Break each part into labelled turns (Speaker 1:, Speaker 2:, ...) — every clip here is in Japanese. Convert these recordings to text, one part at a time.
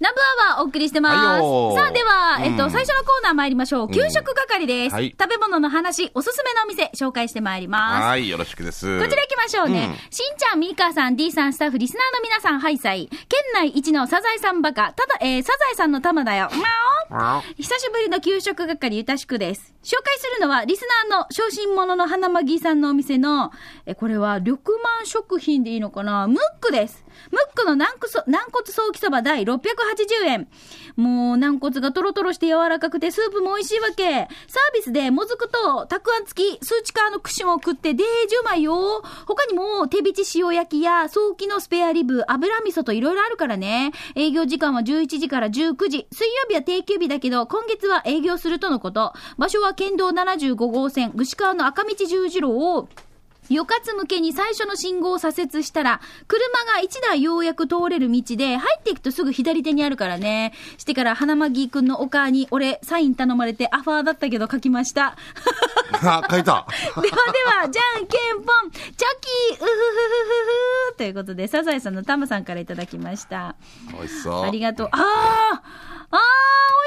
Speaker 1: ナンバーワーお送りしてます。
Speaker 2: はいよー
Speaker 1: さあ、では、えっと、
Speaker 2: うん
Speaker 1: 最初のコーナー参りましょう。給食係です。
Speaker 2: はい
Speaker 1: 食べ物の話、おすすめのお店、紹介してまいります。
Speaker 2: はい、よろしくです。
Speaker 1: こちら行きましょうね。
Speaker 2: うん
Speaker 1: しんちゃん、みーかーさん、D さん、スタッフ、リスナーの皆さん、ハイサイ。県内一のサザエさんバカ、ただ、えー、サザエさんの玉だよ。みゃお久しぶりの給食係、ゆたしくです。紹介するのは、リスナーの小心者の花まぎさんのお店の、え、これは、緑満食品でいいのかな？ムックです。ムックの軟骨軟骨ソーキそば第680円。もう、軟骨がトロトロして柔らかくて、スープも美味しいわけ。サービスで、もずくと、たくあん付き、スーチカーの串も食って、デージうまいよ。他にも、手びち塩焼きや、ソーキのスペアリブ、油味噌といろいろあるからね。営業時間は11時から19時。水曜日は定休日だけど、今月は営業するとのこと。場所は県道75号線、串川の赤道十字路を、よかつ向けに最初の信号を左折したら、車が1台ようやく通れる道で、入っていくとすぐ左手にあるからね。してから、花まぎくんのお母に、俺、サイン頼まれてアファーだったけど書きました。
Speaker 2: あ、書いた。
Speaker 1: ではでは、じゃんけんぽん、チョキ、うふふふふふということで、サザエさんのタマさんからいただきました。
Speaker 2: 美味しそう。
Speaker 1: ありがとう。あーあー、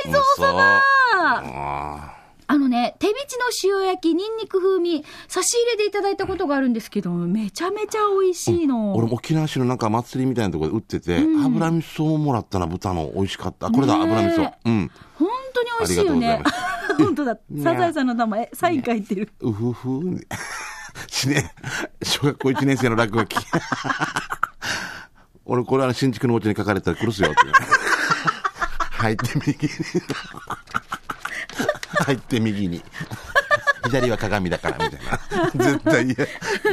Speaker 1: 美味しそうさま
Speaker 2: あ
Speaker 1: あのね、手びちの塩焼き、ニンニク風味、差し入れでいただいたことがあるんですけど、めちゃめちゃ美味しい
Speaker 2: ー
Speaker 1: の。
Speaker 2: 俺も沖縄市のなんか祭りみたいなところで売ってて、油味噌をもらったな、豚の。美味しかった。これだ、油味噌。うん。
Speaker 1: 本当に美味しいよね。本当だ。サザエさんの名前、サイン書いてる。
Speaker 2: うふふ。しね、小学校1年生の落書き。俺、これは新築のお家に書かれたら殺すよって。入って右に。入って右に。左は鏡だから、みたいな。絶対嫌。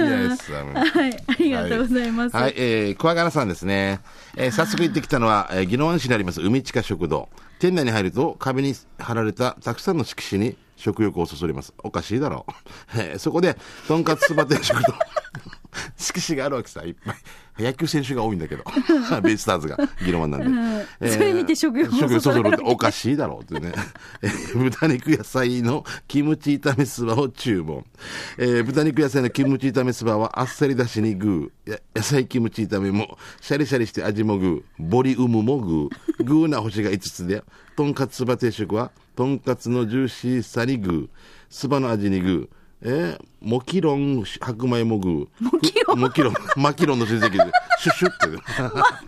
Speaker 2: 嫌です
Speaker 1: はい、ありがとうございます。
Speaker 2: はい、えー、小柄さんですね。えー、早速行ってきたのは、えー、宜野湾市にあります海地下食堂。店内に入ると壁に貼られたたくさんの色紙に食欲をそそります。おかしいだろう。えーそこで、とんかつそば定食と、色紙があるわけさ、いっぱい。野球選手が多いんだけど。ベイスターズが、宜野湾なんで。
Speaker 1: それ見て食欲を
Speaker 2: そそるっておかしいだろうってね。えー豚肉野菜のキムチ炒めそばを注文。えー豚肉野菜のキムチ炒めそばはあっさりだしにグー。や野菜キムチ炒めもシャリシャリして味もグー。ボリウムもグー。グーな星が5つで、とんかつそば定食はとんかつのジューシーさにグー。そばの味にグー。えー、もきろん白米もグー。も
Speaker 1: きろん
Speaker 2: もきろん。マキロンの親戚で、シュッシュっ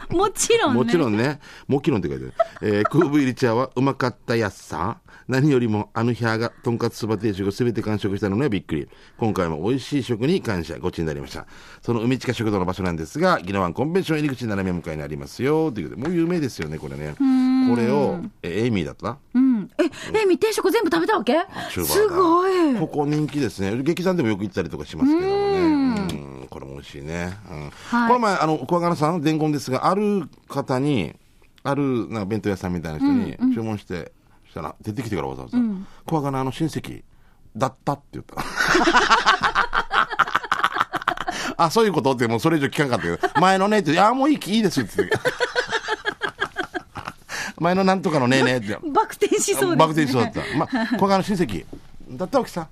Speaker 2: て。
Speaker 1: もちろんね。
Speaker 2: もちろんね、もちろんって書いてある。えー、空ブ入り茶はうまかったやっさ。何よりもあの日がとんかつそば定食をすべて完食したのにはびっくり。今回も美味しい食に感謝、ごちになりました。その海近食堂の場所なんですが、宜野湾コンベンション入り口斜め向かいにありますよ。ということで、もう有名ですよね、これね。これを、え、エイミーだった？
Speaker 1: うん。え、え、み定食全部食べたわけ？すごい。
Speaker 2: ここ人気ですね。劇団でもよく行ったりとかしますけどもね。うんこれも美味しいね。うん
Speaker 1: はい
Speaker 2: この前、あの、小柄さん、伝言ですが、ある方に、あるなんか弁当屋さんみたいな人に注文して、したら、出てきてからわざわざ、小柄あの親戚、だったって言った。あ、そういうこと？って、もうそれ以上聞かんかったけど、前のねって、いや、もういい、いいですって言ってた前のなんとかのねえねえって。
Speaker 1: バク転しそうです、ね。
Speaker 2: バク転しそうだった。まあ、小川の親戚。だったわけさ。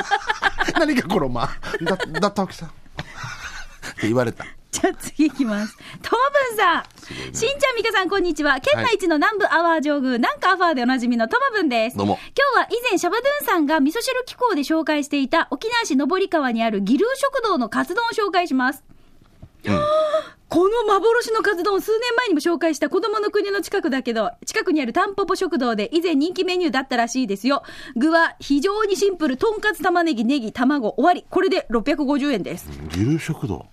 Speaker 2: 何かこのまあ、だ、だったわけさ。って言われた。
Speaker 1: じゃあ次いきます。ともぶんさん。しんちゃんみかさん、こんにちは。県内一の南部アワー上宮、なんかアファーでおなじみのともぶんです。
Speaker 2: どうも
Speaker 1: 今日は以前、シャバドゥンさんが味噌汁機構で紹介していた沖縄市登川にあるギルー食堂のカツ丼を紹介します。この幻のカツ丼、数年前にも紹介した子供の国の近くだけど、近くにあるタンポポ食堂で以前人気メニューだったらしいですよ。具は非常にシンプル、とんかつ玉ねぎ、ネギ、卵、終わり。これで650円です。
Speaker 2: 牛食堂。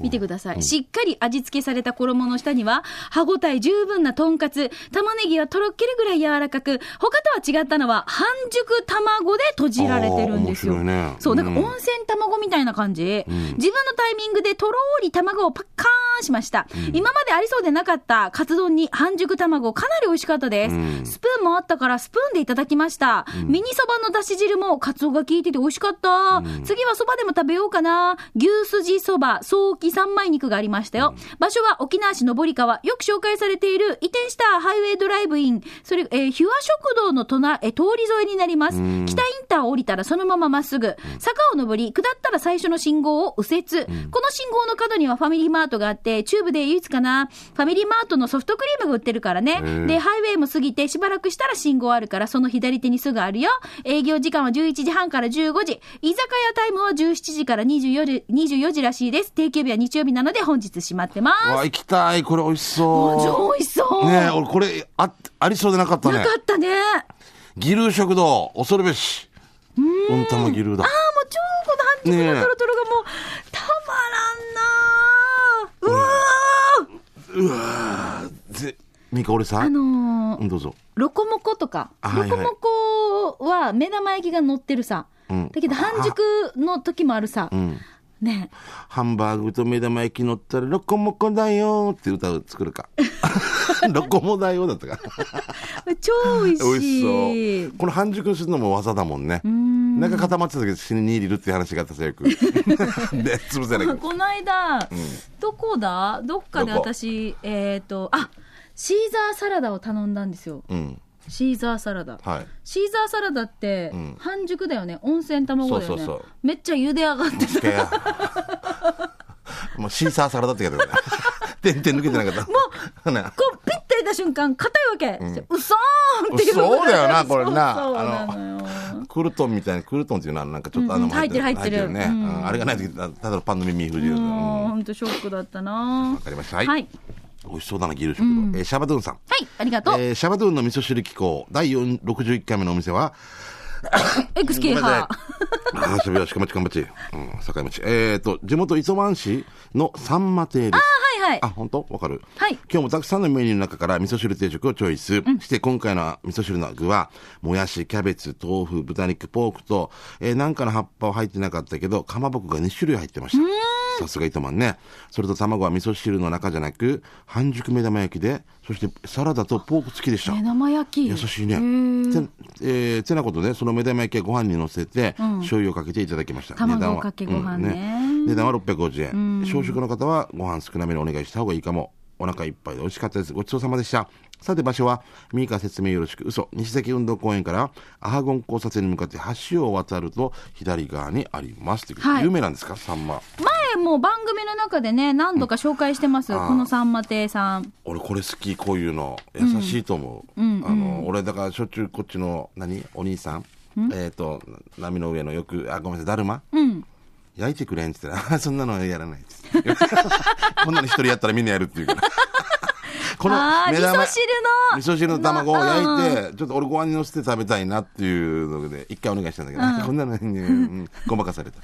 Speaker 1: 見てください。しっかり味付けされた衣の下には、歯ごたえ十分なとんかつ、玉ねぎはとろけるぐらい柔らかく、他とは違ったのは、半熟卵で閉じられてるんですよ。
Speaker 2: ね
Speaker 1: そう、なんか
Speaker 2: うん
Speaker 1: 温泉卵みたいな感じ。自分のタイミングでとろーり卵をパッカーンしました。今までありそうでなかったカツ丼に半熟卵、かなり美味しかったです。
Speaker 2: うん
Speaker 1: スプーンもあったから、スプーンでいただきました。ミニそばのだし汁もカツオが効いてて美味しかった。次はそばでも食べようかな。牛すじそば、早期三枚肉がありましたよ。場所は沖縄市登川、よく紹介されている移転したハイウェイドライブイン、それ、えー、ヒュア食堂の隣、えー通り沿いになります。北インター車を降りたらそのまままっすぐ。坂を登り、下ったら最初の信号を右折。この信号の角にはファミリーマートがあって、中部で唯一かな。ファミリーマートのソフトクリームが売ってるからね。で、ハイウェイも過ぎてしばらくしたら信号あるから、その左手にすぐあるよ。営業時間は11時半から15時。居酒屋タイムは17時から24時、24時らしいです。定休日は日曜日なので本日閉まってます。
Speaker 2: わ、行きたい。これ美味しそ
Speaker 1: 美味しそう。
Speaker 2: う。ねえ、俺これ、あ、ありそうでなかったね
Speaker 1: な。かったね。ああ、
Speaker 2: ギル食堂、恐るべし。うんたまギルだ。
Speaker 1: もう超この半熟のトロトロがもう、たまらんなーうわー
Speaker 2: ぜ、ミカ俺さ、
Speaker 1: あのー
Speaker 2: うん、どうぞ。
Speaker 1: ロコモコとか、
Speaker 2: あはいはい
Speaker 1: ロコモコは目玉焼きが乗ってるさ。
Speaker 2: うん
Speaker 1: だけど半熟の時もあるさ。
Speaker 2: うん。
Speaker 1: ね
Speaker 2: ハンバーグと目玉焼き乗ったら、ロコモコだよって歌を作るか。ロコモだよだったか。
Speaker 1: 超美味しい。
Speaker 2: 美味しそう。この半熟にするのも技だもんね。なんか固まってた時死に入れるっていう話があったさ、よく。で、潰せなきゃ。
Speaker 1: この間、どこだ？どっかで私、えっ、と、あシーザーサラダを頼んだんですよ。
Speaker 2: うん。
Speaker 1: シーザーサラダ。
Speaker 2: はい。
Speaker 1: シーザーサラダって
Speaker 2: ん。
Speaker 1: 半熟だよね、温泉卵だよね。
Speaker 2: そうそうそう。
Speaker 1: めっちゃ茹で上がって
Speaker 2: すげえ。もうシーサーサラダって言うけどね。点々抜けてなかった。もう、ね、
Speaker 1: こうピッて入れた瞬間硬いわけ、うそーんっていう
Speaker 2: そうだよな これな。
Speaker 1: そうなのよ。
Speaker 2: クルトンみたいな、クルトンっていうのはなんかちょっとあの、
Speaker 1: うんうん入ってる。入ってる。
Speaker 2: ね。
Speaker 1: うん。
Speaker 2: うん。あれがないとき、ただのパンの耳不自由
Speaker 1: 本当ショックだったな。
Speaker 2: かりました。はい。
Speaker 1: はい、
Speaker 2: 美味しそうだな、ギル食堂。えーシャバドゥンさん。
Speaker 1: はい、ありがとう、
Speaker 2: えーシャバドゥンの味噌汁機構第4 61回目のお店は、
Speaker 1: XK
Speaker 2: ごめんなさい
Speaker 1: 派
Speaker 2: あー、渋谷、鹿町、かんばち。うん、境町。えっ、と、地元磯満市のサンマ亭です。
Speaker 1: はいはい
Speaker 2: あ、本当？わかる
Speaker 1: はい
Speaker 2: 今日もたくさんのメニューの中から味噌汁定食をチョイス。して今回の味噌汁の具は、もやし、キャベツ、豆腐、豚肉、ポークと、えーなんかの葉っぱは入ってなかったけど、かまぼこが2種類入ってました。さすが糸満ね。それと卵は味噌汁の中じゃなく、半熟目玉焼きで、そしてサラダとポーク付きでした。
Speaker 1: 目玉焼き
Speaker 2: 優しいねえー、てなことで、その目玉焼きはご飯に乗せて、醤油をかけていただきました。
Speaker 1: 卵かけご飯ね
Speaker 2: うん値段は650円。小食の方はご飯少なめにお願いした方がいいかも。お腹いっぱいで美味しかったです。ごちそうさまでした。さて場所は、ミーカ説明よろしく、嘘、西崎運動公園から、アハゴン交差点に向かって橋を渡ると、左側にあります。という
Speaker 1: はい。
Speaker 2: 有名なんですか、サンマ。
Speaker 1: 前も番組の中でね何度か紹介してます、
Speaker 2: あー。
Speaker 1: このさんま亭さん。
Speaker 2: 俺これ好き、こういうの。優しいと思う。あの、俺だからしょっちゅうこっちの、何？お兄さん？えっ、と、波の上のよく、あ、ごめんなさい、だるま？
Speaker 1: うん
Speaker 2: 焼いてくれんって言ったら、あそんなのやらないっつって。こんなの一人やったらみんなやるっていうから。こ
Speaker 1: あー
Speaker 2: 目玉
Speaker 1: 味噌汁の
Speaker 2: 味噌汁の卵を焼
Speaker 1: うん
Speaker 2: いて、ちょっと俺ご飯に乗せて食べたいなっていうので、一回お願いしたんだけど、こんなのに、うんごまかされた。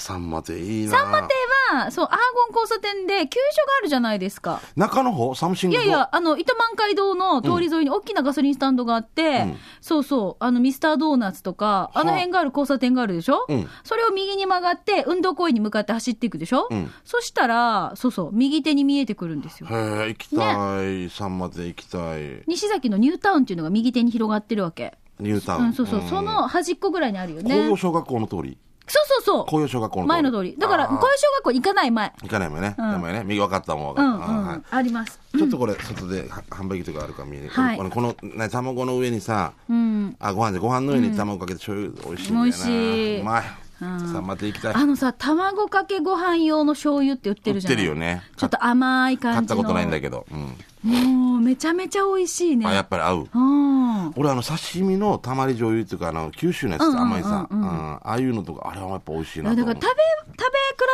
Speaker 2: あ、サンマ亭いいな
Speaker 1: さんま亭はそう阿波根交差点で給油所があるじゃないですか
Speaker 2: 中の方？サムシング
Speaker 1: いやいや、あの、糸満街道の通り沿いに大きなガソリンスタンドがあって、
Speaker 2: ん
Speaker 1: そうそう、あの、ミスタードーナツとか、あの辺がある交差点があるでしょ、
Speaker 2: うん
Speaker 1: それを右に曲がって、運動公園に向かって走っていくでしょ、
Speaker 2: うん
Speaker 1: そしたら、そうそう、右手に見えてくるんですよ。
Speaker 2: へえ、行きたい。サンマ亭行きたい。
Speaker 1: 西崎のニュータウンっていうのが右手に広がってるわけ。
Speaker 2: ニュータウン。
Speaker 1: うん、そうそう、その端っこぐらいにあるよね。
Speaker 2: 小学校の通り。
Speaker 1: そうそうそう。
Speaker 2: 紅葉小学校の。
Speaker 1: 前の通り。だから、
Speaker 2: あー
Speaker 1: 小小学校行かない前。
Speaker 2: 行かないもんね。
Speaker 1: うん
Speaker 2: でもね、右分かったもん分
Speaker 1: うん、う
Speaker 2: かった。あーはい
Speaker 1: ん、あります。
Speaker 2: ちょっとこれ、外では販売機とかあるか見える。
Speaker 1: はい
Speaker 2: この、この、ね、卵の上にさ、
Speaker 1: うん。
Speaker 2: あ、ご飯で、ご飯の上に卵かけて醤油、美味しいんだよな。
Speaker 1: 美味しいう
Speaker 2: まい。
Speaker 1: うん
Speaker 2: さあ、まきたい。
Speaker 1: あのさ、卵かけご飯用の醤油って売ってるじゃない？
Speaker 2: 売ってるよね
Speaker 1: ちょっと甘い感じの。
Speaker 2: 買ったことないんだけど。うん。
Speaker 1: もう、めちゃめちゃ美味しいね。
Speaker 2: あ、やっぱり合う。
Speaker 1: うん。
Speaker 2: 俺、あの、刺身のたまり醤油っていうか、あの、九州のやつ、甘いさ。うん。ああいうのとか、あれはやっぱ美味しい
Speaker 1: い
Speaker 2: な
Speaker 1: だから食べ、食べ比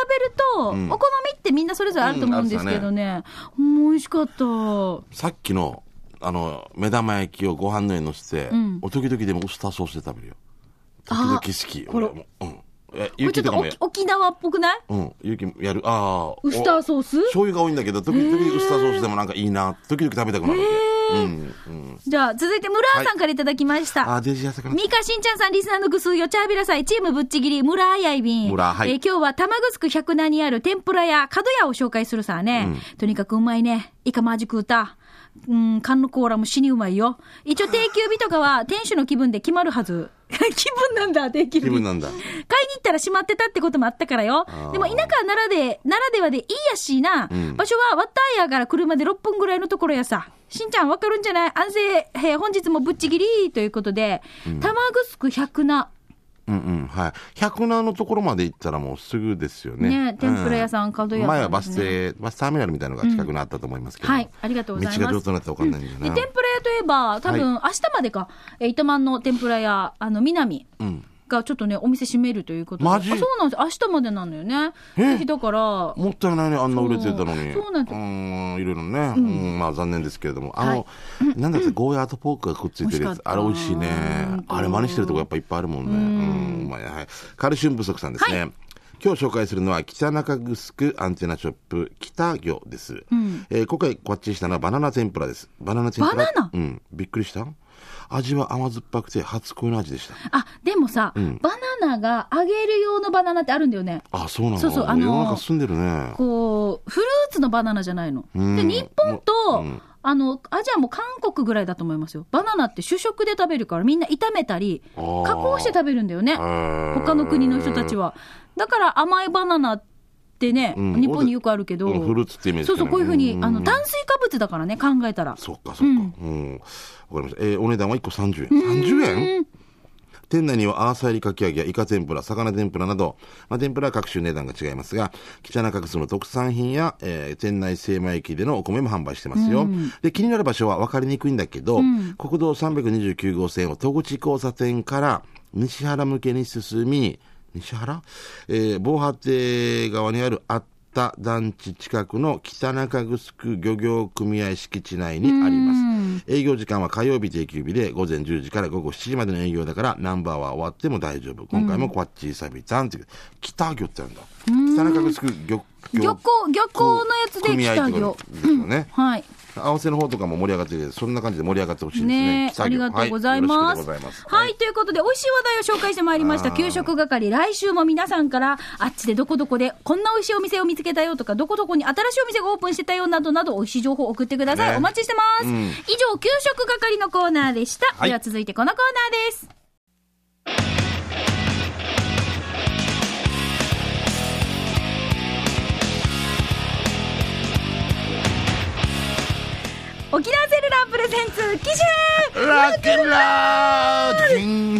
Speaker 1: べると、
Speaker 2: ん
Speaker 1: お好みってみんなそれぞれあると思うんですけどね。うん、美味しかった。
Speaker 2: さっきの、あの、目玉焼きをご飯の上に乗せて、
Speaker 1: ん
Speaker 2: お時々でもウスターソースで食べるよ。時々好き。
Speaker 1: これ
Speaker 2: 俺もうん。え、
Speaker 1: これちょっと沖沖縄っぽくない？
Speaker 2: うん。ゆきもやる。ああ。
Speaker 1: ウスターソース？
Speaker 2: お醤油が多いんだけど、時々ウスターソースでもなんかいいな。時々食べたくなる。うん。うん。
Speaker 1: じゃあ、続いて、村ーさんからいただきました。
Speaker 2: ああ、デジ痩せかな。
Speaker 1: ミカしんちゃんさん、リスナーのぐすうよ、チャービラ祭、チームぶっちぎり、村あやいびん。
Speaker 2: 村はい
Speaker 1: えー今日は玉城百名にある天ぷら屋、角屋を紹介するさね。とにかくうまいね。イカマジ食うた。うん、缶のコーラも死にうまいよ。一応定休日とかは店主の気分で決まるはず。気分なんだ、定休日。
Speaker 2: 気分なんだ。
Speaker 1: 行ったら閉まってたってこともあったからよ。でも田舎ならで、ならではでいいやしな。
Speaker 2: ん
Speaker 1: 場所はワッターヤから車で6分ぐらいのところやさ。しんちゃんわかるんじゃない？安静、えー本日もぶっちぎりということで、玉城百名。
Speaker 2: うんうん、はい。百名のところまで行ったらもうすぐですよね。
Speaker 1: ね天ぷら屋さん角屋さん
Speaker 2: 前はバス停、バスターミナルみたいなのが近くにあったと思いますけど。
Speaker 1: はい、ありがとうございます。
Speaker 2: 道が上手になったら分かんない？んだよ
Speaker 1: で
Speaker 2: な。
Speaker 1: 天ぷら屋といえば、多分、明日までか、えー糸満の天ぷら屋、あの、南
Speaker 2: うん。
Speaker 1: がちょっとね、お店閉めるということで。
Speaker 2: マジ？
Speaker 1: あそうなんです。明日までなのよね。
Speaker 2: え？
Speaker 1: ぜひだから、
Speaker 2: もったいないね、あんな売れてたのに。
Speaker 1: そうなんです
Speaker 2: ん、いろいろね。うん、まあ残念ですけれども。あの、なんだっけ、ゴーヤーとポークがくっついてるやつ。あれ美味しいねあれ真似してるとこやっぱいっぱいあるもんね。うん、うまいはい。カルシウム不足さんですね。今日紹介するのは北中城アンテナショップ北魚です、えー今回こっちしたのはバナナ天ぷらです。バナナ天ぷら？うん。びっくりした？味は甘酸っぱくて初恋の味でした。
Speaker 1: あ、でもさ、
Speaker 2: ん。
Speaker 1: バナナが揚げる用のバナナってあるんだよね。
Speaker 2: あそうなの。
Speaker 1: そうそうあのー
Speaker 2: 世の中住んでるね。
Speaker 1: こう、フルーツのバナナじゃないの。
Speaker 2: うん。
Speaker 1: で、日本と、
Speaker 2: うん。
Speaker 1: あの、アジアも韓国ぐらいだと思いますよ。バナナって主食で食べるからみんな炒めたり、加工して食べるんだよね。他
Speaker 2: 他
Speaker 1: の国の人たちは。だから甘いバナナってね、
Speaker 2: うん
Speaker 1: 日本によくあるけど、
Speaker 2: うんフルーツってイメージ
Speaker 1: そうそう、こういうふうに、
Speaker 2: ん
Speaker 1: あの、炭水化物だからね、考えたら。
Speaker 2: そっかそっか。うん。わ、かりました。えーお値段は1個30円。30円？店内にはアーサイリかき揚げやイカ天ぷら、魚天ぷらなど、まあ、天ぷらは各種値段が違いますが、北中城の特産品や、えー店内精米駅でのお米も販売してますよ。で、気になる場所は分かりにくいんだけど、国道329号線を戸口交差点から西原向けに進み、西原？えー防波堤側にあるあった団地近くの北中城漁業組合敷地内にあります。営業時間は火曜日定休日で午前10時から午後7時までの営業だからナンバーは終わっても大丈夫。今回もこっちサビタンっていう北魚ってあるんだ。北中城漁
Speaker 1: 漁港、漁港のやつで北魚
Speaker 2: と。ですよね。
Speaker 1: はい。
Speaker 2: 合わせの方とかも盛り上がってて、そんな感じで盛り上がってほしいですね。
Speaker 1: ねありがとうござい
Speaker 2: は
Speaker 1: ます。はい、ということで、美味しい話題を紹介してまいりました。給食係、来週も皆さんから、あっちでどこどこで、こんな美味しいお店を見つけたよとか、どこどこに新しいお店がオープンしてたよなどなど、美味しい情報を送ってください。
Speaker 2: ね
Speaker 1: お待ちしてます。
Speaker 2: うん
Speaker 1: 以上、給食係のコーナーでした。
Speaker 2: はい
Speaker 1: では続いてこのコーナーです。沖縄セルラープレゼンツ、機種
Speaker 2: ラックンラー
Speaker 1: この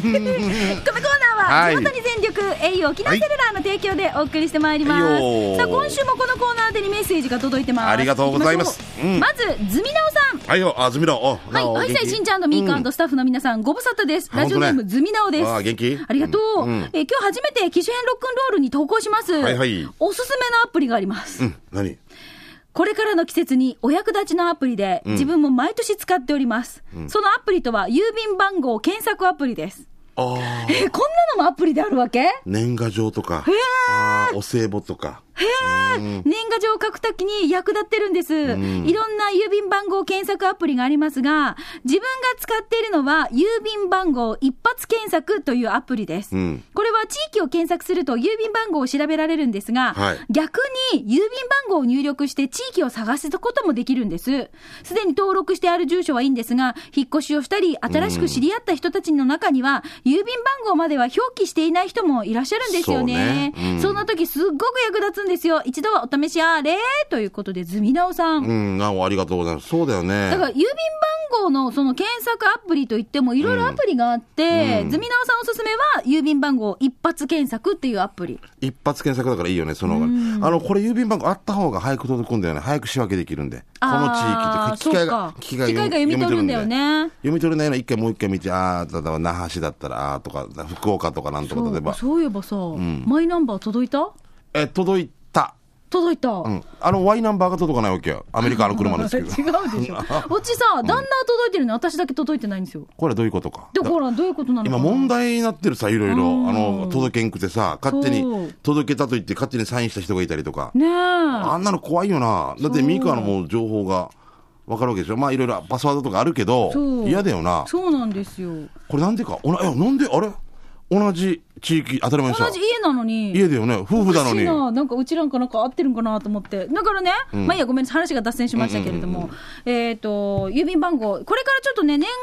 Speaker 1: コーナーは、
Speaker 2: はい
Speaker 1: 地元に全力、au 沖縄セルラーの提供でお送りしてまいります。
Speaker 2: はい
Speaker 1: さあ、今週もこのコーナーでにメッセージが届いてます。
Speaker 2: ありがとうございますうん
Speaker 1: まず、ズミナオさん。
Speaker 2: はいよ、あ、ズミラ、お、
Speaker 1: はい、ハイサイしんちゃんとミーカースタッフの皆さん、ご無沙汰です。
Speaker 2: あ
Speaker 1: ラジオネーム、
Speaker 2: ね
Speaker 1: ズミナオです。
Speaker 2: あ元気？
Speaker 1: ありがとう。
Speaker 2: うんうん
Speaker 1: えー今日初めて機種編ロックンロールに投稿します。
Speaker 2: はいはい
Speaker 1: おすすめのアプリがあります。
Speaker 2: うん、何？
Speaker 1: これからの季節にお役立ちのアプリで、自分も毎年使っております。そのアプリとは、郵便番号検索アプリです。
Speaker 2: ああ、
Speaker 1: えーこんなのもアプリであるわけ？
Speaker 2: 年賀状とか、あーお歳暮とか。
Speaker 1: へえ、年賀状を書くときに役立ってるんです。いろんな郵便番号検索アプリがありますが、自分が使っているのは、郵便番号一発検索というアプリです。
Speaker 2: うん。
Speaker 1: これは地域を検索すると郵便番号を調べられるんですが、
Speaker 2: はい。
Speaker 1: 逆に郵便番号を入力して地域を探すこともできるんです。すでに登録してある住所はいいんですが、引っ越しをしたり、新しく知り合った人たちの中には、郵便番号までは表記していない人もいらっしゃるんですよね。
Speaker 2: そうねうん
Speaker 1: そんな時すっごく役立つんですよ。一度はお試しあれということで、ズミナオさん。
Speaker 2: うん、あありがとうございます。そうだよね。
Speaker 1: だから郵便番号のその検索アプリといってもいろいろアプリがあって、
Speaker 2: うん
Speaker 1: ズミナオさんおすすめは郵便番号一発検索っていうアプリ。
Speaker 2: 一発検索だからいいよね、その方が。あの、これ郵便番号あった方が早く届くんだよね。早く仕分けできるんで。この地域って、機械が機
Speaker 1: 機械が読み取るんだよ。ね。
Speaker 2: 読み取れないの一回もう一回見て、ああ、例えば那覇市だったら、ああとか、福岡とかなんとか、例えば。
Speaker 1: そういえばさ、マイナンバー届いた？
Speaker 2: え、届いた。
Speaker 1: 届いた。
Speaker 2: うん。あの、Y ナンバーが届かないわけよ。アメリカの車ですけど。
Speaker 1: 違うでしょ。こっちさ、旦那は届いてるのに私だけ届いてないんですよ。
Speaker 2: これはどういうことか。
Speaker 1: で、ほら、どういうことなの
Speaker 2: 今問題になってるさ、いろいろ。あ
Speaker 1: うん
Speaker 2: の、届けんくてさ、勝手に届けたと言って勝手にサインした人がいたりとか。
Speaker 1: ねえ。
Speaker 2: あんなの怖いよな。だってミカのもう情報がわかるわけでしょ？まあいろいろパスワードとかあるけど嫌だよな。
Speaker 1: そうなんですよ。
Speaker 2: これなんでか、おな、え、なんで、あれ？同じ地域当たり前
Speaker 1: 同じ。家なのに。
Speaker 2: 家だよね。夫婦なのに。
Speaker 1: ななんかうちなんかなんか合ってるんかなと思って。だからね、まあいいや、ごめんなさい、話が脱線しましたけれども、えっ、と、郵便番号、これからちょっとね、年賀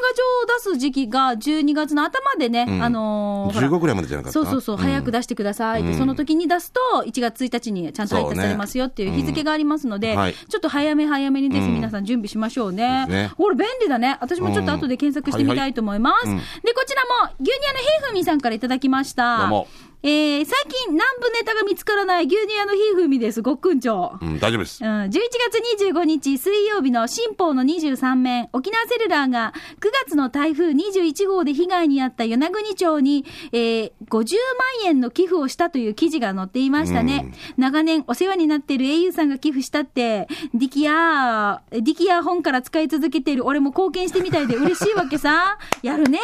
Speaker 1: 状を出す時期が12月の頭でね、
Speaker 2: ん
Speaker 1: あのーほら
Speaker 2: 15くらいまでじゃなかった？
Speaker 1: そうそうそう、早く出してくださいって、
Speaker 2: うん
Speaker 1: その時に出すと、1月1日にちゃんと配達されますよっていう日付がありますので、
Speaker 2: うんはい
Speaker 1: ちょっと早め早めにです、
Speaker 2: うん
Speaker 1: 皆さん準備しましょうね。
Speaker 2: ね
Speaker 1: これ便利だね。私もちょっと後で検索してみたいと思います。で、こちらも、牛乳屋のひーふみさんからいただきました。
Speaker 2: どうも
Speaker 1: えー、最近南部ネタが見つからない牛乳屋のひーふみです。ごっくんちょう。
Speaker 2: うん、大丈夫です。
Speaker 1: うん、11月25日水曜日の新報の23面、沖縄セルラーが9月の台風21号で被害に遭った与那国町に、えー50万円の寄付をしたという記事が載っていましたね。長年お世話になっている au さんが寄付したって、ディキヤー、ディキヤー本から使い続けている俺も貢献してみたいで嬉しいわけさ。やるね。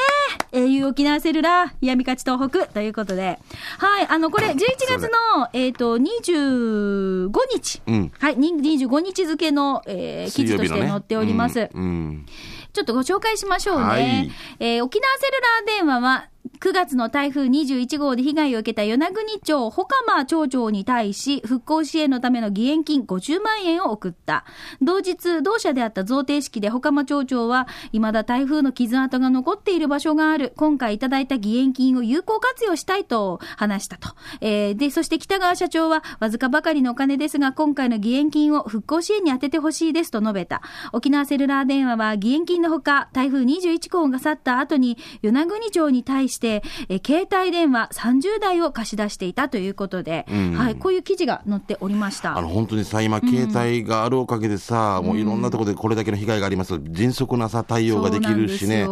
Speaker 1: au 沖縄セルラー、闇勝ち東北ということで。はい、あの、これ11月の、えっ、と、25日。
Speaker 2: うん
Speaker 1: はい、に25日付の、えー記事として載っております。
Speaker 2: うんうん
Speaker 1: ちょっとご紹介しましょうね。
Speaker 2: はい
Speaker 1: えー沖縄セルラー電話は、9月の台風21号で被害を受けた与那国町、ほかま町長に対し、復興支援のための義援金50万円を送った。同日、同社であった贈呈式でほかま町長は、未だ台風の傷跡が残っている場所がある。今回いただいた義援金を有効活用したいと話したと。えーで、そして北川社長は、わずかばかりのお金ですが、今回の義援金を復興支援に充ててほしいですと述べた。沖縄セルラー電話は、義援金のほか、台風21号が去った後に、与那国町に対して、えー携帯電話30台を貸し出していたということで、
Speaker 2: うん。
Speaker 1: はい、こういう記事が載っておりました。
Speaker 2: あの本当にさ、今、携帯があるおかげでさ、もういろんなところでこれだけの被害があります。迅速なさ、対応ができるしね。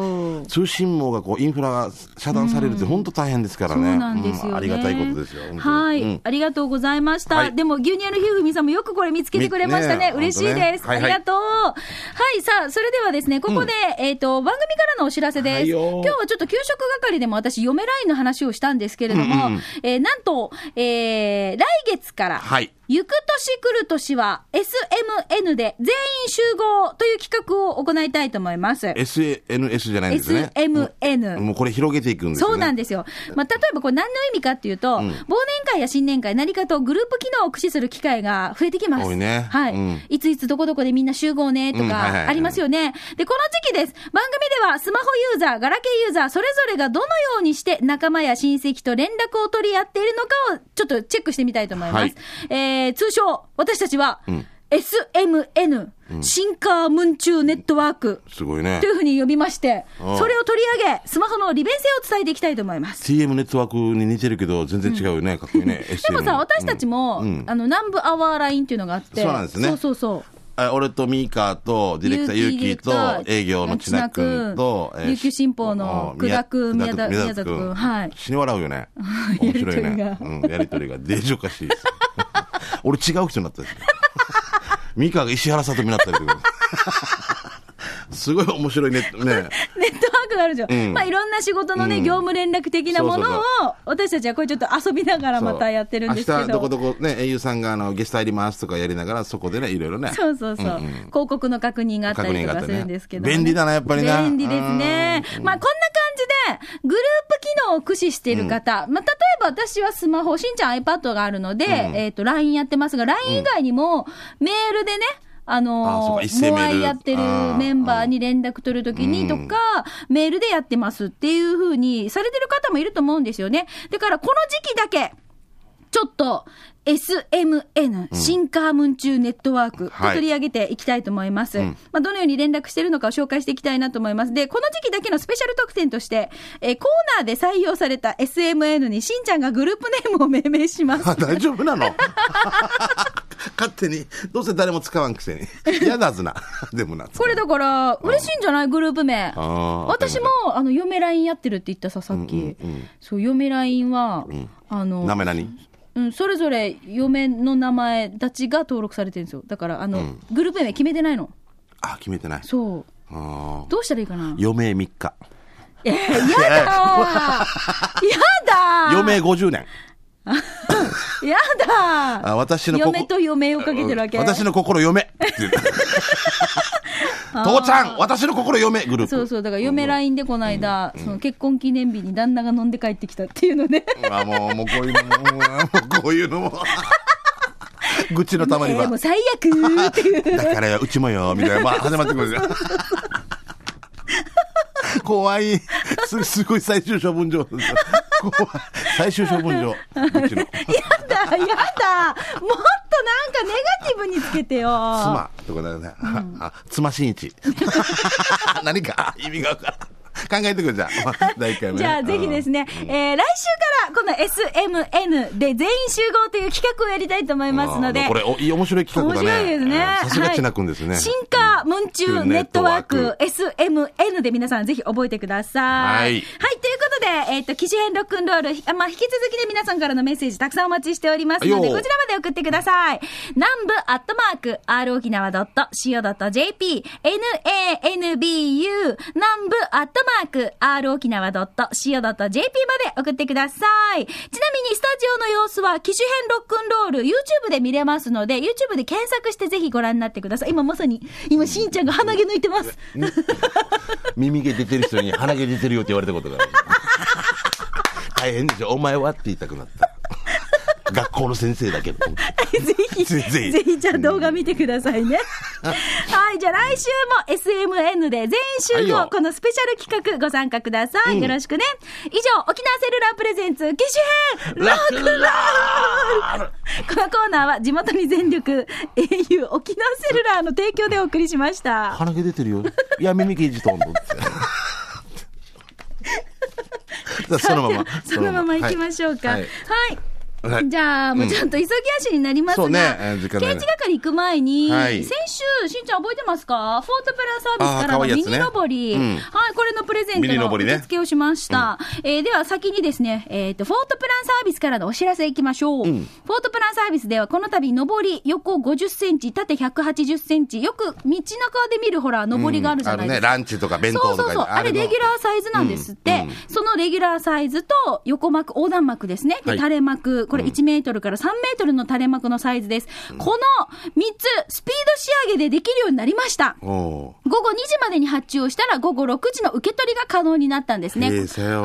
Speaker 2: 通信網がこうインフラが遮断されるって、本当大変ですからね、
Speaker 1: そうなんです
Speaker 2: ありがたいことですよ、
Speaker 1: はい、
Speaker 2: うん。
Speaker 1: ありがとうございました。
Speaker 2: はい。
Speaker 1: でも、牛乳のひふみさんもよくこれ見つけてくれましたね。
Speaker 2: みね
Speaker 1: 嬉しいです、
Speaker 2: ね。はいはい。
Speaker 1: ありがとう。はい、さあ、それではですね、ここで、えっ、と、番組からのお知らせです。今日はちょっと給食係でも私、嫁ラインの話をしたんですけれども、
Speaker 2: うんうん
Speaker 1: えーなんと、えー来月から、
Speaker 2: はい。
Speaker 1: 行く年来る年は SMN で全員集合という企画を行いたいと思います。
Speaker 2: SNS じゃないんですね。
Speaker 1: SMN。
Speaker 2: もうこれ広げていくんですよね。
Speaker 1: そうなんですよ。まあ、例えばこれ何の意味かっていうと、忘年会や新年会、何かとグループ機能を駆使する機会が増えてきます。
Speaker 2: 多いね
Speaker 1: はい、
Speaker 2: うん
Speaker 1: いついつどこどこでみんな集合ねとかありますよね。で、この時期です。番組ではスマホユーザー、ガラケーユーザー、それぞれがどのようにして仲間や親戚と連絡を取り合っているのかをちょっとチェックしてみたいと思います。
Speaker 2: はい
Speaker 1: えー、通称、私たちは、
Speaker 2: ん
Speaker 1: SMN、シンカームンチューネットワーク。
Speaker 2: すごいね
Speaker 1: というふうに呼びまして、
Speaker 2: ああ
Speaker 1: それを取り上げ、スマホの利便性を伝えていきたいと思います。
Speaker 2: TM ネットワークに似てるけど、全然違うよね、かっこいいね。
Speaker 1: でもさ、私たちも、
Speaker 2: うん
Speaker 1: あの、南部アワーラインっていうのがあって、
Speaker 2: そうなんですね
Speaker 1: そうそうそう。
Speaker 2: あ俺とミーカーとディレクターユーキーと営業の千奈君と、
Speaker 1: 琉球新報の久田君宮田宮里君はい
Speaker 2: 死に笑うよね。面白いね
Speaker 1: が。
Speaker 2: うん、やりとりが。デージおかしいです。俺違う人になったんですよ。ミーカーが石原さとみになったりとか。すごい面白いね。ね。
Speaker 1: ネットワークがあるじゃん。
Speaker 2: うん
Speaker 1: まあ、いろんな仕事のね、
Speaker 2: うん
Speaker 1: 業務連絡的なものを私たちはこれちょっと遊びながらまたやってるんですけど。
Speaker 2: 明日どこどこね、英雄さんがあのゲスト入りますとかやりながら、そこでね、いろいろね。
Speaker 1: そうそうそう、
Speaker 2: んん
Speaker 1: 広告の確認があったりとかするんですけど、
Speaker 2: 便利だな、やっぱりな。
Speaker 1: 便利ですね。
Speaker 2: うん
Speaker 1: まあ、こんな感じで、グループ機能を駆使している方、まあ、例えば私はスマホ、しんちゃん iPad があるので、えっ、と、LINE やってますが、LINE 以外にも、メールでね、あのモアイやってるメンバーに連絡取るときにとか、メールでやってますっていうふうにされてる方もいると思うんですよね。だから、この時期だけ、ちょっと、SMN、新カームンチューネットワーク、
Speaker 2: はい
Speaker 1: 取り上げていきたいと思います。
Speaker 2: ん
Speaker 1: まあ、どのように連絡しているのかを紹介していきたいなと思います。で、この時期だけのスペシャル特典として、えーコーナーで採用された SMN にしんちゃんがグループネームを命名します。
Speaker 2: あ大丈夫なの？勝手に。どうせ誰も使わんくせに。嫌だずな。でもな。
Speaker 1: これだから、嬉しいんじゃない？グループ名。私も、あの、嫁 LINE やってるって言ったさ、さっき。
Speaker 2: うんうんうん
Speaker 1: そう、嫁 LINE は、あの、
Speaker 2: 名前何
Speaker 1: うん、それぞれ嫁の名前たちが登録されてるんですよ。だから、あの、グループ名決めてないの。
Speaker 2: あ、決めてない。
Speaker 1: そう。
Speaker 2: あー
Speaker 1: どうしたらいいかな？
Speaker 2: 余命3日。
Speaker 1: えー、やだー やだー
Speaker 2: 余命50年。
Speaker 1: やだー
Speaker 2: あ私の心
Speaker 1: 嫁と嫁をかけてるわけ
Speaker 2: うん私の心嫁って言う
Speaker 1: あ
Speaker 2: 父ちゃん私の心読めグループ。
Speaker 1: そうそう、だから嫁 LINE でこの間、その結婚記念日に旦那が飲んで帰ってきたっていうので、
Speaker 2: まあもう、もうこういうのも、もうこういうのも。愚痴のたまには
Speaker 1: えーもう。最悪っていう。
Speaker 2: だからよ、うちもよ、みたいな、まあ、始まってくるじゃん。怖い。す、すごい最終処分場。最終処分場。
Speaker 1: やだ、やだ。もっとなんかネガティブにつけてよ。
Speaker 2: 妻ってことだよね。あ、妻真一。何か？意味がわからん。考えてくれじゃん。回目ね。
Speaker 1: じゃあ、ぜひですね、えー来週からこの SMN で全員集合という企画をやりたいと思いますので。
Speaker 2: これ、お面白い企画だね。
Speaker 1: 面白いですね。
Speaker 2: うんさすがちなくんですね。
Speaker 1: はい新化ムンチューネットワーク SMN で皆さんぜひ覚えてください。
Speaker 2: はい
Speaker 1: はい、ということで、えっ、と、機種編ロックンロール、あまあ、引き続きで皆ささんからのメッセージたくさんお待ちしておりますので、こちらまで送ってください。南部アットマーク、r 沖縄 .co.jp、nanbu、南部アットマーク、r 沖縄 .co.jp まで送ってください。ちなみに、スタジオの様子は、機種編ロックンロール、YouTube で見れますので、YouTube で検索してぜひご覧になってください。今まさに、今、しんちゃんが鼻毛抜いてます。
Speaker 2: 耳毛出てる人に鼻毛出てるよって言われたことがある。大変でしょ。お前はって言いたくなった。学校の先生だけど。
Speaker 1: ぜひ、
Speaker 2: ぜひ
Speaker 1: ぜひ、じゃあ動画見てくださいね。はい、じゃあ来週も SMN で全員集合、
Speaker 2: はいよ
Speaker 1: このスペシャル企画ご参加ください。よろしくね。以上、沖縄セルラープレゼンツ、機種編ロックンロールこのコーナーは地元に全力 au 沖縄セルラーの提供でお送りしました。
Speaker 2: 鼻毛出てるよ。いや、耳毛じと そのまま。
Speaker 1: そのまま行きましょうか。は
Speaker 2: はいい。はい。
Speaker 1: じゃあ、もうちゃんと急ぎ足になりますが、
Speaker 2: そうね。えー時間ない。
Speaker 1: 刑事係行く前に、
Speaker 2: はい。
Speaker 1: 先週、しんちゃん覚えてますか？フォートプラサービスからのミ
Speaker 2: 可愛いやつね。
Speaker 1: ニ登り、
Speaker 2: うん。
Speaker 1: はい、これのプレゼントの受付をしました。えーでは先にですね、えっ、と、フォートプランサービスからのお知らせいきましょう。
Speaker 2: ん。
Speaker 1: フォートプランサービスではこの度、上り横50センチ、縦180センチ、よく道中で見るほら、上りがあるじゃないですか。
Speaker 2: あるね、ランチとか弁当とか
Speaker 1: そうそうそう。あれ、レギュラーサイズなんですって。
Speaker 2: うん。うん。
Speaker 1: そのレギュラーサイズと横膜、横断膜ですね。で、
Speaker 2: はい。
Speaker 1: 垂れ幕。これ1メートルから3メートルの垂れ幕のサイズです。この3つ、スピード仕上げでできるようになりました。午後2時までに発注をしたら午後6時の受け取りが可能になったんですね。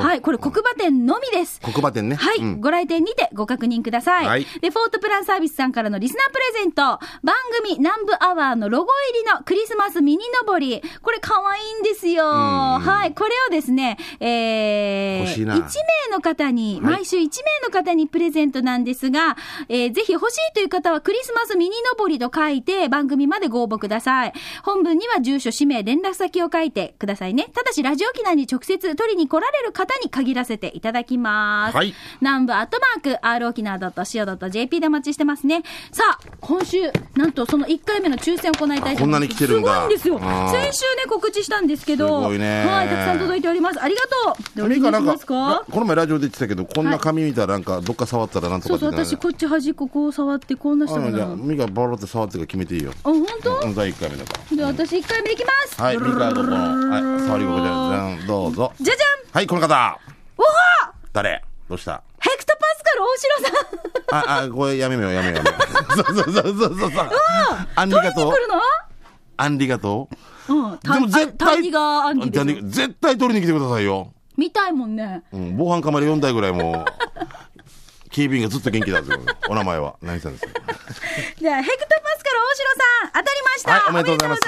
Speaker 1: はい、これ黒馬店のみです。
Speaker 2: 黒馬店ね。
Speaker 1: はい、
Speaker 2: うん
Speaker 1: ご来店にてご確認ください。
Speaker 2: はい
Speaker 1: で、フォートプランサービスさんからのリスナープレゼント、番組南部アワーのロゴ入りのクリスマスミニのぼり、これ可愛いんですよ。はい、これをですね、えー、
Speaker 2: 欲しいな
Speaker 1: 1名の方に、
Speaker 2: はい
Speaker 1: 毎週1名の方にプレゼントなんですが、えーぜひ欲しいという方はクリスマスミニのぼりと書いて番組までご応募ください。本文には住所、氏名、連絡先を書いてくださいね。ただし、ラジオ機内に直接取りに来られる方に限らせていただきます。
Speaker 2: はい
Speaker 1: 南部アットマーク、r 沖縄 .co.jp でお待ちしてますね。さあ、今週、なんとその1回目の抽選を行いたいと思います。
Speaker 2: あこんなに来てるんだ
Speaker 1: すごいんですよ。先週ね、告知したんですけど、
Speaker 2: すごいね
Speaker 1: はい、たくさん届いております。ありがとう。でお願いし
Speaker 2: か？この前ラジオで言ってたけど、こんな紙見たらなんかどっか触ったらなんと
Speaker 1: そうそう、私こっち端っここう触ってこんなしたか
Speaker 2: あじゃあ、
Speaker 1: な。あ、
Speaker 2: ミカバロって触ってから決めていいよ。
Speaker 1: 本当？
Speaker 2: うん第1回目だから。
Speaker 1: で、私1回目いきます。
Speaker 2: はい、ミカどうぞ。はい、触り心地ある。どうぞ。
Speaker 1: じゃじゃん
Speaker 2: はい、この方。
Speaker 1: おは
Speaker 2: 誰？どうした？
Speaker 1: ヘクトパスカル大城さん
Speaker 2: あ、あ、これやめようやめようやめよう。そうそうそうそうそうそう。あんりがとう
Speaker 1: 来。るの？
Speaker 2: あんりがとう。
Speaker 1: うん。
Speaker 2: でも絶対。絶対取りに来てくださいよ。
Speaker 1: 見たいもんね。
Speaker 2: うん、防犯カメラ4台ぐらいもう、警備員がずっと元気だぞ。お名前は。何さんですか？
Speaker 1: じゃあ、ヘクトパスカル大城さん、当たりました。
Speaker 2: はい、おめでとうございます。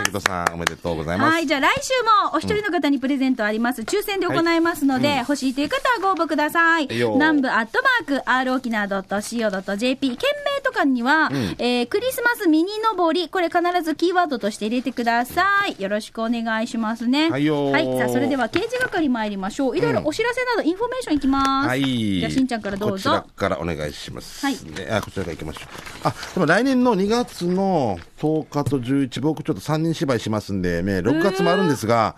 Speaker 2: ヘクトさん、おめでとうございます。
Speaker 1: はい、じゃあ来週もお一人の方にプレゼントあります。抽選で行いますので、欲しいという方はご応募ください。南部アットマーク、 rokinawa.co.jp、件名とかには、えークリスマスミニのぼり、これ必ずキーワードとして入れてください。よろしくお願いしますね。
Speaker 2: はいよ
Speaker 1: はい、さあ、それでは掲示係参りましょう。いろいろお知らせなど、インフォメーションいきます。
Speaker 2: はい。
Speaker 1: じゃあ、しんちゃんからどう
Speaker 2: こちら
Speaker 1: ぞ。
Speaker 2: からお願いします。
Speaker 1: はい
Speaker 2: であ、こちらから行きましょう。あ、でも来年の2月の10日と11、僕ちょっと3人芝居しますんで、ね、6月もあるんですが、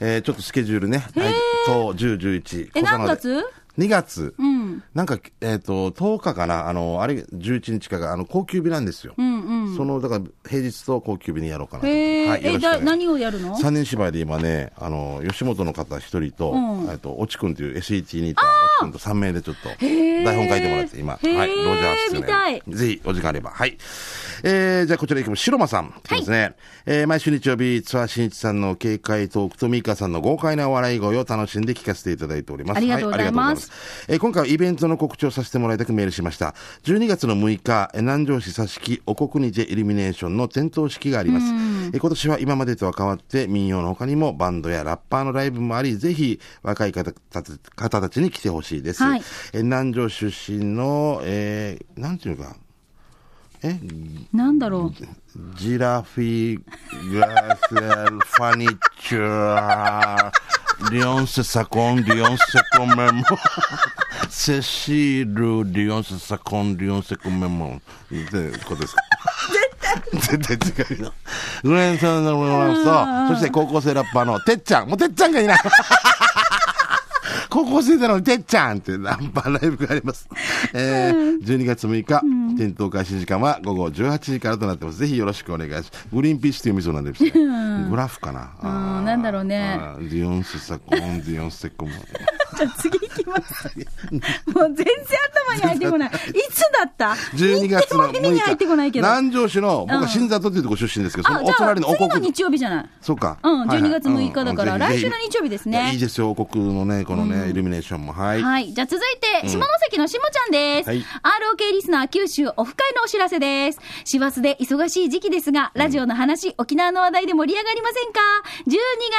Speaker 2: えーちょっとスケジュールね。はい。そう、10、11。
Speaker 1: え、何月
Speaker 2: ?2 月。
Speaker 1: うん。
Speaker 2: なんか、えっ、と、10日かな、あの、あれ、11日かが、あの、高級日なんですよ。
Speaker 1: うんうん。
Speaker 2: その、だから平日と高級日にやろうかなと。はい、よ
Speaker 1: え、だ、
Speaker 2: ろしくお願いします
Speaker 1: 何をやるの？
Speaker 2: 三年芝居で今ね、あの、吉本の方一人と、
Speaker 1: うん
Speaker 2: えっと、おちくんという SET にいたおちくんと3名でちょっと、
Speaker 1: ー
Speaker 2: 台本書いてもらって、今、はい、ロジャー室
Speaker 1: 見たい
Speaker 2: ぜひ、お時間あれば。はい。えー、じゃあこちら行きます。白間さん。来てますね。えー、毎週日曜日、ツアー新一さんの警戒トークとミーカさんの豪快な笑い声を楽しんで聞かせていただいております。
Speaker 1: ありがとうございます
Speaker 2: はありがとうございます。えー、今回はイベントの告知をさせてもらいたくメールしました。12月の6日、えー南城市佐敷お国にてイルミネーションの点灯式があります。えー今年は今までとは変わって民謡の他にもバンドやラッパーのライブもあり、ぜひ若い方たち方たちに来てほしいです。
Speaker 1: はい
Speaker 2: えー南城出身の、えー、なんていうのか、え？
Speaker 1: なんだろう。
Speaker 2: ジラフィー、グラスエル、ファニチュア、リオンセサコン、リオンセコメモ、セシール、リオンセサコン、リオンセコメモ、ってことですか絶対絶対違うよ。グレンさんのものと、そして高校生ラッパーのてっちゃん。もうてっちゃんがいない。高校生なのにてっちゃんってナンパーライブがあります。えー、12月6日、点灯開始時間は午後18時からとなってます。ぜひよろしくお願いします。グリーンピースという味噌なんですね。グラフかな？あー
Speaker 1: なんだろうね
Speaker 2: ディオンセサコン、ディオンセコモン。
Speaker 1: じゃあ次行きます。もう全然頭に入ってこない。いつだった
Speaker 2: ？12月の
Speaker 1: 日程も耳に入ってこない
Speaker 2: 6日、
Speaker 1: けど。
Speaker 2: 南城市の、僕
Speaker 1: うん
Speaker 2: は新里っていうとこ出身ですけど、そのお隣の王
Speaker 1: 次の
Speaker 2: 国。
Speaker 1: 日曜日じゃない。
Speaker 2: そうか。
Speaker 1: うん
Speaker 2: はいはい
Speaker 1: 12月6日だから来週の日曜日ですね
Speaker 2: いやいいですよ、王国のね、このね、イルミネーションも。はい。
Speaker 1: はい。じゃあ続いて、下関のしもちゃんです。
Speaker 2: はい
Speaker 1: ROK リスナー九州オフ会のお知らせです。師走で忙しい時期ですが、ラジオの話、沖縄の話題で盛り上がりませんか ?12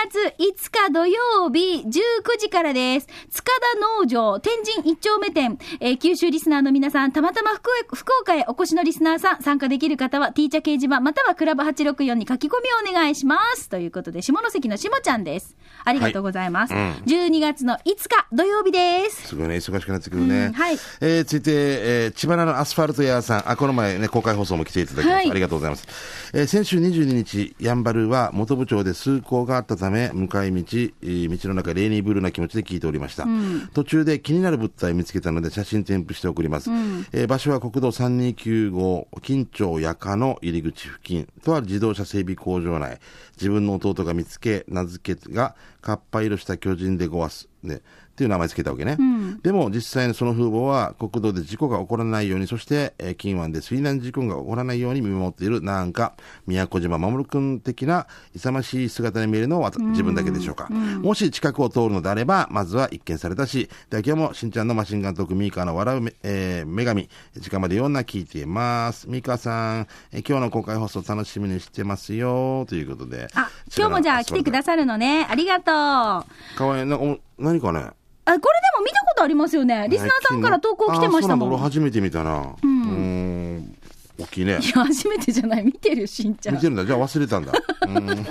Speaker 1: 月5日土曜日19時からです。塚田農場天神一丁目店、えー九州リスナーの皆さん、たまたま福岡福岡へお越しのリスナーさん、参加できる方は T 茶掲示板またはクラブ864に書き込みをお願いします。ということで、下関のしもちゃんです。ありがとうございます。
Speaker 2: はいうん
Speaker 1: 12月の5日土曜日です。
Speaker 2: すごいね、忙しくなってくるね。
Speaker 1: うんはい
Speaker 2: えー続いて、えー千葉のアスファルト屋さん。あ、この前ね、公開放送も来ていただきました。
Speaker 1: はい
Speaker 2: ありがとうございます。えー先週22日、やんばるは元部長で通行があったため、向かい道、えー道の中レーニーブルーな気持ちで聞いておりました。途中で気になる物体見つけたので写真添付して送ります。えー場所は国道329号、金町矢鹿の入り口付近、とある自動車整備工場内。自分の弟が見つけ、名付けが、かっぱ色した巨人でごわす。ね。っていう名前つけたわけね。でも実際にその風貌は国道で事故が起こらないように、そして、えー近湾で水難事故が起こらないように見守っている、なんか、宮古島守君的な勇ましい姿に見えるのは自分だけでしょうか。もし近くを通るのであれば、まずは一見されたし、で今日もしんちゃんのマシンガントークミーカーの笑うめ、えー女神、時間までような聞いています。ミーカーさん、えー今日の公開放送楽しみにしてますよ、ということで。
Speaker 1: あ、今日もじゃあ来てくださるのね。ありがとう。あ、
Speaker 2: かわいい。なお何かね。
Speaker 1: これでも見たことありますよね。リスナーさんから投稿来てましたもん。
Speaker 2: 俺初めて見たな。うーん。大きいね
Speaker 1: い。や、初めてじゃない。見てるよ、しんちゃん。
Speaker 2: 見てるんだ。じゃあ忘れたんだ。うん。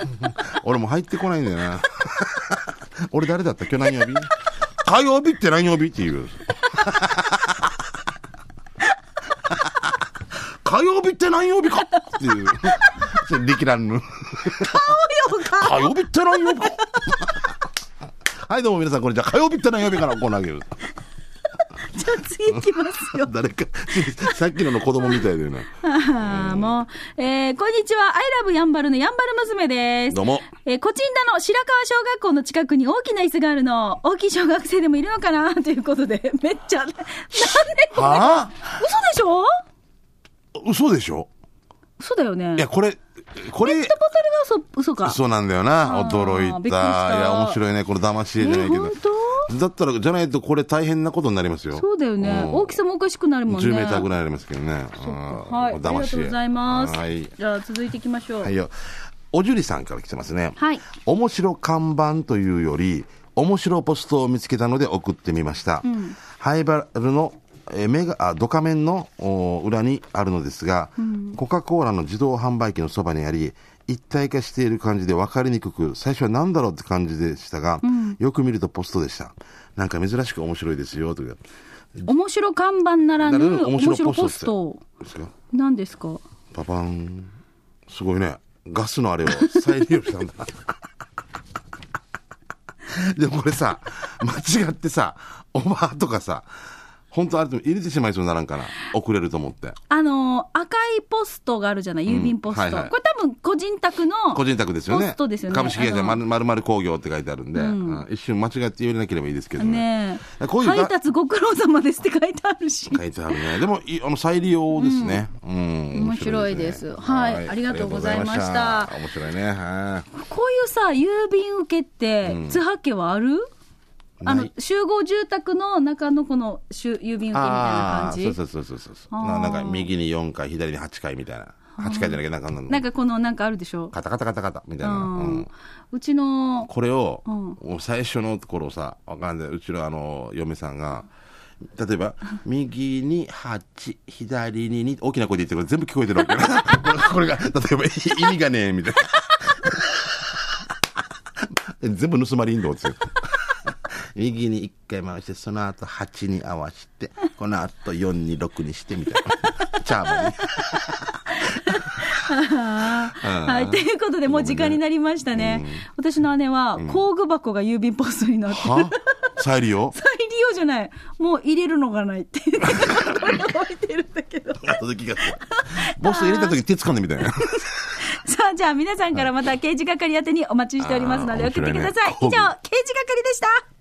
Speaker 2: 俺も入ってこないんだよな。俺誰だった？今日何曜日？火曜日って何曜日っていう。火曜日って何曜日かっていう。力乱ぬ。火曜日って何曜日かはい、どうも皆さん、これじゃあ火曜日って何曜日から行うげる。
Speaker 1: じゃあ次行きますよ。
Speaker 2: 誰か、さっきのの子供みたいだよな。
Speaker 1: ああ、もう。えー、こんにちは。アイラブやんばるのやんばる娘です。
Speaker 2: どうも。
Speaker 1: えー、コチンダの白川小学校の近くに大きな椅子があるの。大きい小学生でもいるのかな？ということで、めっちゃ、なんでこれ、
Speaker 2: は
Speaker 1: 嘘でしょ？
Speaker 2: あ嘘でしょ？
Speaker 1: 嘘だよね。
Speaker 2: いや、これ、これ、
Speaker 1: ペットボトルが嘘、嘘か。
Speaker 2: そうなんだよな。驚い。
Speaker 1: たた
Speaker 2: いや、面白いね。これ騙し絵じゃないけどだったら、じゃないとこれ大変なことになりますよ。
Speaker 1: そうだよね。
Speaker 2: うん
Speaker 1: 大きさもおかしくなるもんね。
Speaker 2: 10メーターぐらいありますけどね。
Speaker 1: はい。
Speaker 2: うん
Speaker 1: ありがとうございます。
Speaker 2: はい。
Speaker 1: じゃあ続いていきましょう。
Speaker 2: はいよ。おじゅりさんから来てますね。
Speaker 1: はい。
Speaker 2: 面白看板というより、面白ポストを見つけたので送ってみました。ハイバルのえーメガ、あ、ドカメンのお裏にあるのですが、コカ・コーラの自動販売機のそばにあり、一体化している感じで分かりにくく、最初は何だろうって感じでしたが、よく見るとポストでした。なんか珍しく面白いですよ、という。
Speaker 1: 面白看板ならぬ、面白ポスト。何ですか？
Speaker 2: パパン。すごいね。ガスのあれを再利用したんだ。でもこれさ、間違ってさ、おばあとかさ、本当あれでも入れてしまいそうにならんかな。遅れると思って。
Speaker 1: あのー赤いポストがあるじゃない、郵便ポスト。
Speaker 2: はいはい
Speaker 1: これ多分個人宅の。
Speaker 2: 個人宅ですよね。
Speaker 1: ポストですよね
Speaker 2: 株式会社まるまる工業って書いてあるんで、うん一瞬間違って入れなければいいですけどね。
Speaker 1: ね
Speaker 2: こういうが
Speaker 1: 配達ご苦労様ですって書いてあるし。
Speaker 2: 書いてあるね。でも、いあの、再利用ですね。うん。
Speaker 1: 面白いですはいありがとうございました
Speaker 2: ありがとうございました面白いね。はい。
Speaker 1: こういうさ、郵便受けって、津波家はある？あの集合住宅の中のこの集郵便受けみたいな感じ？
Speaker 2: そうそうそうそうそう。ななんか、右に4回、左に8回みたいな。8回じゃなきゃなんか、
Speaker 1: なんかこの、なんかあるでしょ？
Speaker 2: カタカタカタカタみたいな。
Speaker 1: う
Speaker 2: うんん
Speaker 1: うちの、
Speaker 2: これを、
Speaker 1: うん
Speaker 2: 最初の頃さ、わかんない。うちのあの、嫁さんが、例えば、右に8、左に2、大きな声で言ってるから全部聞こえてるわけよ これが、例えば、意味がねえ、みたいな。え 全部盗まれんだって。右に1回回して、その後8に合わせて、この後4に6にして、みたいな。チャームに。
Speaker 1: はい、ということで、もう時間になりましたね。私の姉は、工具箱が郵便ポストになってる。
Speaker 2: は？再利用？
Speaker 1: 再利用じゃない。もう入れるのがないって言って、これ置いてるんだけど。
Speaker 2: 後で気が。ボス入れた時手掴んでみたいな。
Speaker 1: さあ、じゃあ皆さんからまた刑事係宛てにお待ちしておりますので送ってください。以上、刑事係でした。